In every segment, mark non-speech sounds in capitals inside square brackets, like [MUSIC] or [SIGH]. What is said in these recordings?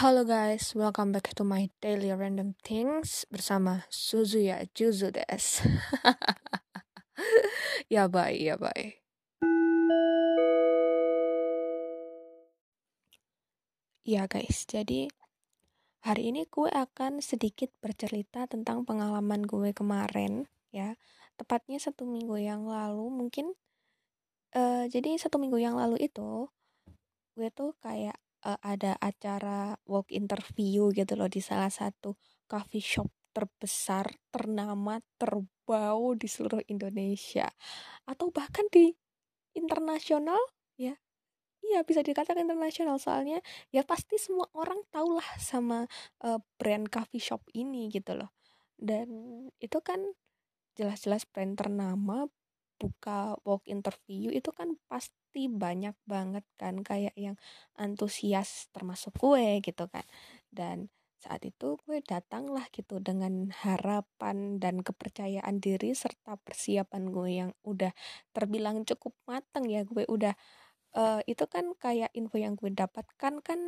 Halo guys, welcome back to my daily random things bersama Suzuya Juzu des. [LAUGHS] ya bye, ya bye. Ya guys, jadi hari ini gue akan sedikit bercerita tentang pengalaman gue kemarin ya. Tepatnya satu minggu yang lalu mungkin. Uh, jadi satu minggu yang lalu itu gue tuh kayak uh, ada acara walk interview gitu loh di salah satu coffee shop terbesar, ternama, terbau di seluruh Indonesia atau bahkan di internasional ya. Iya bisa dikatakan internasional soalnya ya pasti semua orang tahulah sama uh, brand coffee shop ini gitu loh. Dan itu kan jelas-jelas brand ternama buka walk interview itu kan pasti banyak banget kan kayak yang antusias termasuk gue gitu kan. Dan saat itu gue datang lah gitu dengan harapan dan kepercayaan diri serta persiapan gue yang udah terbilang cukup matang ya. Gue udah uh, itu kan kayak info yang gue dapatkan kan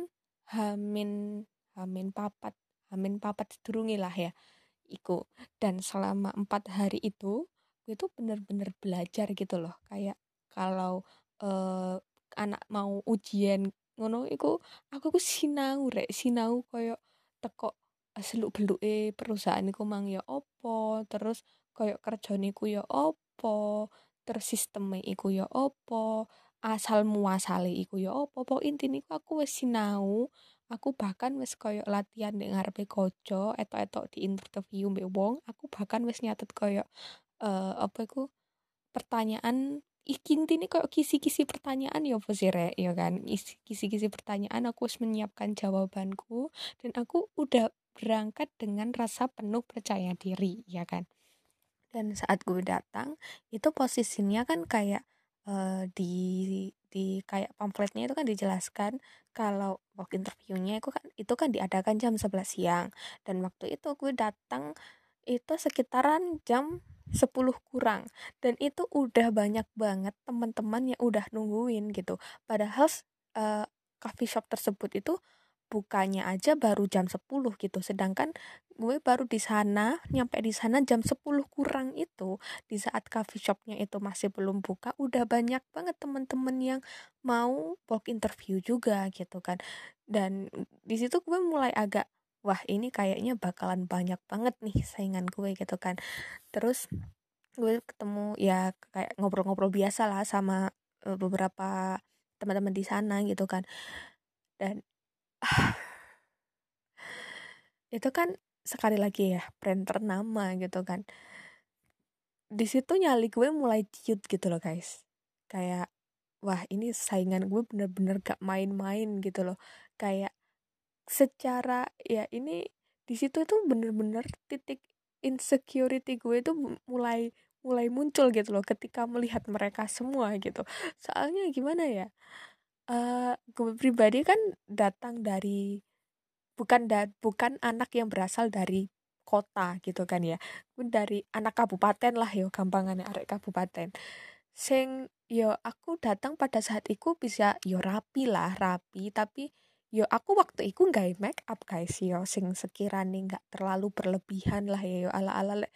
hamin hamin papat hamin papat sedurungi lah ya iku. Dan selama empat hari itu gue tuh bener-bener belajar gitu loh kayak kalau uh, anak mau ujian ngono iku aku ku sinau rek sinau koyo teko seluk beluk e perusahaan iku mang ya opo terus koyo kerjane iku ya opo terus sistemnya iku ya opo asal muasale iku ya opo po intine iku aku wis sinau aku bahkan wis koyo latihan di ngarepe kojo etok-etok di interview mbek wong aku bahkan wis nyatet koyo uh, apa itu pertanyaan ini kayak kisi-kisi pertanyaan? Ya sih re ya kan? Kisi-kisi pertanyaan aku harus menyiapkan jawabanku dan aku udah berangkat dengan rasa penuh percaya diri ya kan? Dan saat gue datang itu posisinya kan kayak uh, di di kayak pamfletnya itu kan dijelaskan kalau walk interviewnya itu kan itu kan diadakan jam 11 siang. Dan waktu itu gue datang itu sekitaran jam 10 kurang. Dan itu udah banyak banget teman-teman yang udah nungguin gitu. Padahal uh, coffee shop tersebut itu bukanya aja baru jam 10 gitu. Sedangkan gue baru di sana nyampe di sana jam 10 kurang itu. Di saat coffee shopnya itu masih belum buka udah banyak banget teman-teman yang mau walk interview juga gitu kan. Dan di situ gue mulai agak wah ini kayaknya bakalan banyak banget nih saingan gue gitu kan. Terus gue ketemu ya kayak ngobrol-ngobrol biasa lah sama uh, beberapa teman-teman di sana gitu kan. Dan uh, [SIGHS] itu kan sekali lagi ya brand ternama gitu kan. Di situ nyali gue mulai ciut gitu loh guys. Kayak wah ini saingan gue bener-bener gak main-main gitu loh. Kayak secara ya ini di situ itu bener-bener titik insecurity gue itu mulai mulai muncul gitu loh ketika melihat mereka semua gitu. Soalnya gimana ya uh, gue pribadi kan datang dari bukan da bukan anak yang berasal dari kota gitu kan ya gue dari anak kabupaten lah yo gampangannya arek kabupaten. Sing yo aku datang pada saat itu bisa yo rapi lah rapi tapi yo aku waktu itu nggak make up guys yo sing sekiranya nggak terlalu berlebihan lah ya yo ala ala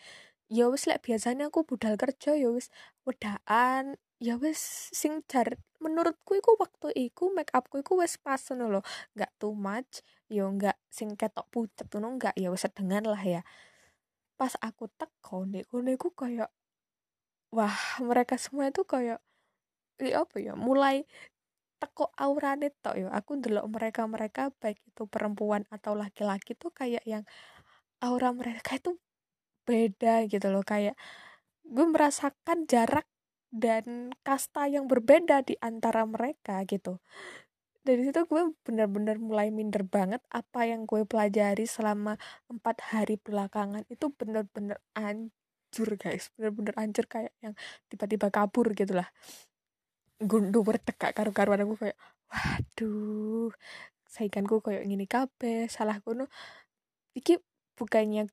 yo wis lek biasanya aku budal kerja yo wis wedaan ya wis sing jar menurutku iku waktu iku make upku iku wis pas ngono lho. Nggak too much yo nggak sing ketok pucet ngono nggak ya wis sedengan lah ya. Pas aku teko nek kono iku kayak wah mereka semua itu kayak ya apa ya mulai teko aurane tok yo. Aku ndelok mereka-mereka baik itu perempuan atau laki-laki tuh kayak yang aura mereka itu beda gitu loh. Kayak gue merasakan jarak dan kasta yang berbeda di antara mereka gitu. Dari situ gue bener-bener mulai minder banget apa yang gue pelajari selama empat hari belakangan itu bener-bener hancur guys. Bener-bener hancur kayak yang tiba-tiba kabur gitu lah gundu bertekak karu-karuan. Aku kayak waduh sainganku kayak gini kabeh salah kuno iki bukannya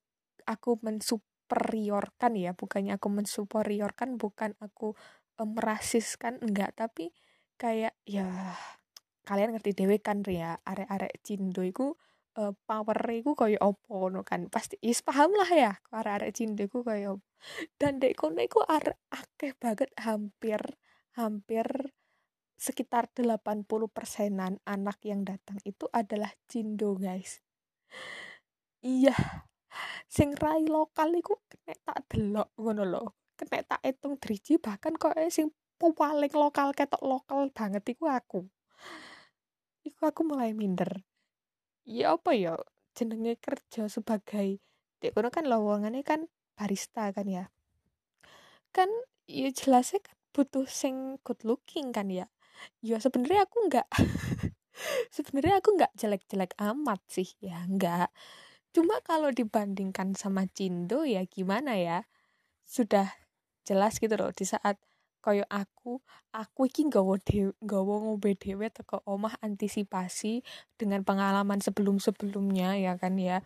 aku mensuperiorkan ya bukannya aku mensuperiorkan bukan aku merasiskan enggak. Tapi kayak ya kalian ngerti dewe kan ya arek-arek cindo iku uh, power iku koyo opo no kan? Pasti is paham lah ya arek-arek Cindo iku koyo dan dek kono iku arek akeh banget hampir hampir sekitar 80 persenan anak yang datang itu adalah Cindo guys. Iya sing rai lokal iku kena tak delok ngono lho. Kena tak hitung driji bahkan kok sing paling lokal ketok lokal banget iku aku. Iku aku mulai minder. Ya apa ya jenenge kerja sebagai dek kan lowongannya kan barista kan ya. Kan ya jelasnya kan butuh sing good looking kan ya? Ya sebenarnya aku nggak [LAUGHS] sebenarnya aku nggak jelek-jelek amat sih ya nggak. Cuma kalau dibandingkan sama Cindo ya gimana ya? Sudah jelas gitu loh di saat koyo aku aku iki nggawa dewe nggawa ngombe dhewe teko omah antisipasi dengan pengalaman sebelum-sebelumnya ya kan ya?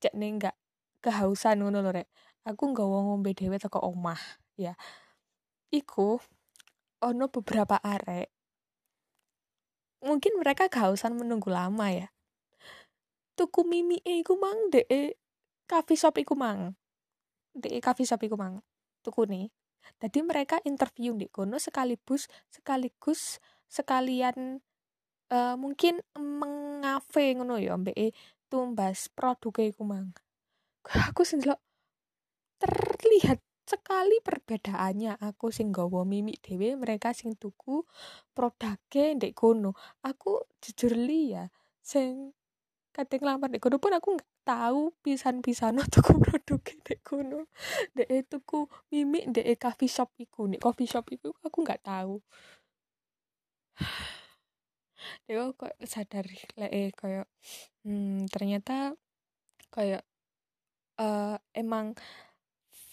Cek nih nggak kehausan ngono lho rek. Aku nggawa ngombe dhewe teko omah ya iku ono beberapa arek. Mungkin mereka kehausan menunggu lama ya. Tuku mimi e iku mang de coffee shop iku mang. De coffee shop iku mang tuku nih Tadi mereka interview di kono sekaligus sekaligus sekalian uh, mungkin mengafe ngono ya mbek e tumbas produk iku mang. Aku sendiri terlihat sekali perbedaannya aku sing gawa mimik dewe mereka sing tuku produknya ndek kono. Aku jujur li ya sing kadang lamar ndek kono pun aku nggak tahu pisan-pisan [LAUGHS] tuku produk dek kuno dek tuku mimik dek coffee shop iku nih coffee shop iku aku nggak tahu. [SIGHS] Dek kok sadar le eh kayak hmm, ternyata kayak uh, emang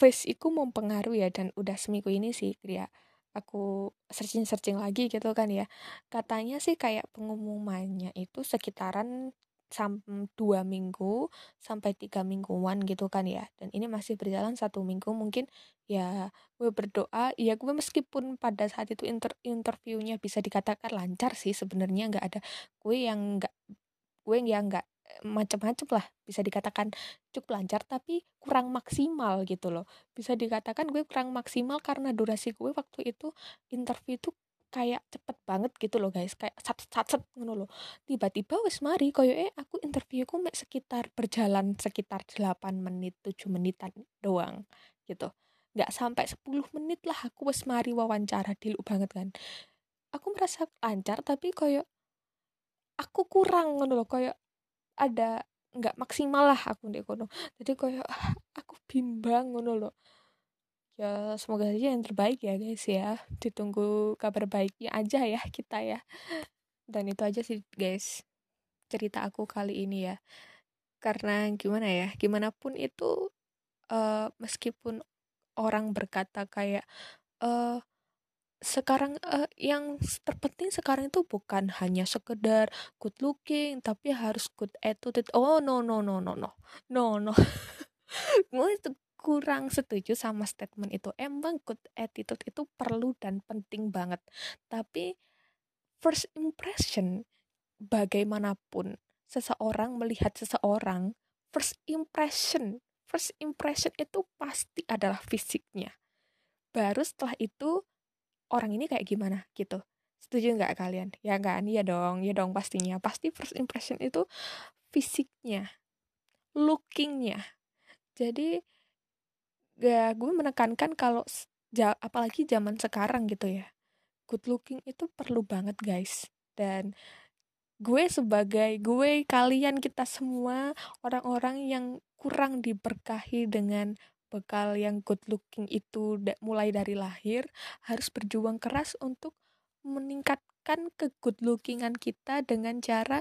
face iku mempengaruhi ya dan udah seminggu ini sih ya aku searching searching lagi gitu kan ya. Katanya sih kayak pengumumannya itu sekitaran sampai dua minggu sampai tiga mingguan gitu kan ya. Dan ini masih berjalan satu minggu mungkin ya gue berdoa ya gue meskipun pada saat itu inter interviewnya bisa dikatakan lancar sih sebenarnya nggak ada gue yang nggak gue yang nggak macam-macam lah bisa dikatakan cukup lancar tapi kurang maksimal gitu loh. Bisa dikatakan gue kurang maksimal karena durasi gue waktu itu interview itu kayak cepet banget gitu loh guys. Kayak sat sat sat ngono loh. Tiba-tiba wes mari koyo eh aku interviewku mek sekitar berjalan sekitar 8 menit 7 menitan doang gitu. Nggak sampai 10 menit lah aku wes mari wawancara dulu banget kan. Aku merasa lancar tapi koyo aku kurang ngono loh. Koyo ada nggak maksimal lah aku di kono. Jadi koyo aku bimbang ngono loh. Ya semoga saja yang terbaik ya guys ya. Ditunggu kabar baiknya aja ya kita ya. Dan itu aja sih guys cerita aku kali ini ya. Karena gimana ya gimana pun itu uh, meskipun orang berkata kayak uh, sekarang uh, yang terpenting sekarang itu bukan hanya sekedar good looking tapi harus good attitude oh no no no no no no no [LAUGHS] itu kurang setuju sama statement itu. Emang good attitude itu perlu dan penting banget. Tapi first impression bagaimanapun seseorang melihat seseorang, first impression, first impression itu pasti adalah fisiknya. Baru setelah itu orang ini kayak gimana gitu. Setuju nggak kalian? Ya kan? Iya dong, ya dong pastinya. Pasti first impression itu fisiknya, lookingnya. Jadi ya gue menekankan kalau apalagi zaman sekarang gitu ya good looking itu perlu banget guys dan gue sebagai gue kalian kita semua orang-orang yang kurang diberkahi dengan bekal yang good looking itu mulai dari lahir harus berjuang keras untuk meningkatkan ke good lookingan kita dengan cara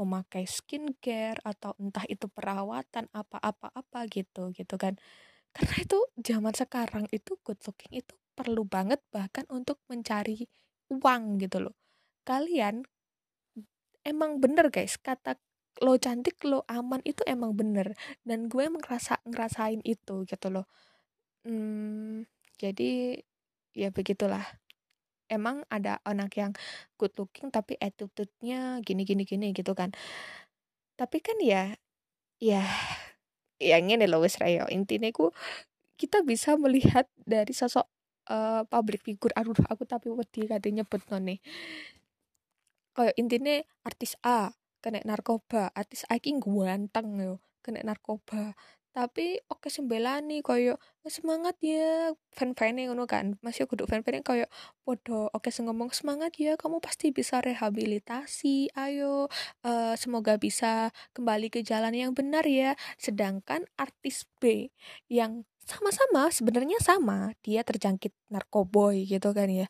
memakai skincare atau entah itu perawatan apa-apa apa gitu gitu kan. Karena itu zaman sekarang itu good looking itu perlu banget bahkan untuk mencari uang gitu loh. Kalian emang bener guys kata lo cantik lo aman itu emang bener. Dan gue emang ngerasa ngerasain itu gitu loh. Hmm, jadi ya begitulah. Emang ada anak yang good looking tapi attitude-nya gini gini gini gitu kan. Tapi kan ya ya yang ini loh wes rayo intinya ku kita bisa melihat dari sosok uh, public figure. Aduh aku tapi wedi katanya nyebut nih kayak intinya artis A kena narkoba artis A ini ganteng yo kena narkoba. Tapi oke sembelani koyo semangat ya fan-fan ngono kan. Masih kudu fan-fan koyo podo oke ngomong semangat ya kamu pasti bisa rehabilitasi ayo uh, semoga bisa kembali ke jalan yang benar ya. Sedangkan artis B yang sama-sama sebenarnya sama dia terjangkit narkoboy gitu kan ya.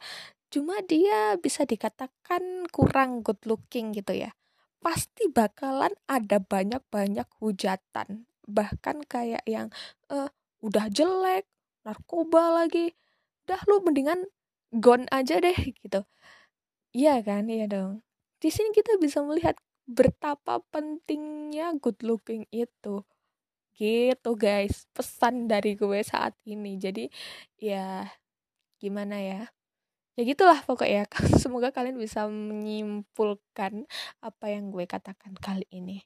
Cuma dia bisa dikatakan kurang good looking gitu ya pasti bakalan ada banyak-banyak hujatan. Bahkan kayak yang uh, udah jelek narkoba lagi. Udah lu mendingan gone aja deh gitu. Iya kan? Iya dong. Di sini kita bisa melihat betapa pentingnya good looking itu. Gitu guys. Pesan dari gue saat ini. Jadi ya gimana ya ya gitulah pokoknya. [LAUGHS] Semoga kalian bisa menyimpulkan apa yang gue katakan kali ini.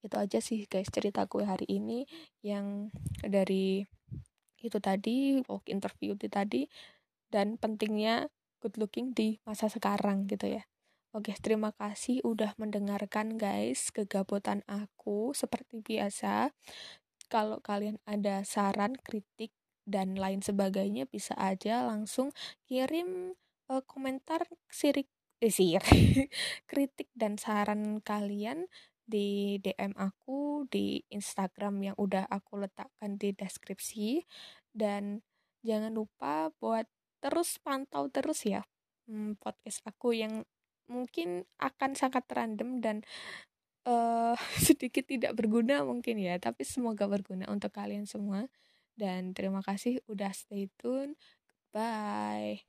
Itu aja sih guys cerita gue hari ini yang dari itu tadi walk interview itu tadi dan pentingnya good looking di masa sekarang gitu ya. Oke, terima kasih udah mendengarkan guys kegabutan aku. Seperti biasa. Kalau kalian ada saran, kritik dan lain sebagainya bisa aja langsung kirim uh, komentar sirik eh, sirik [LAUGHS] kritik dan saran kalian di DM aku di Instagram yang udah aku letakkan di deskripsi. Dan jangan lupa buat terus pantau terus ya hmm, podcast aku yang mungkin akan sangat random dan uh, [LAUGHS] sedikit tidak berguna mungkin ya tapi semoga berguna untuk kalian semua dan terima kasih udah stay tune. Bye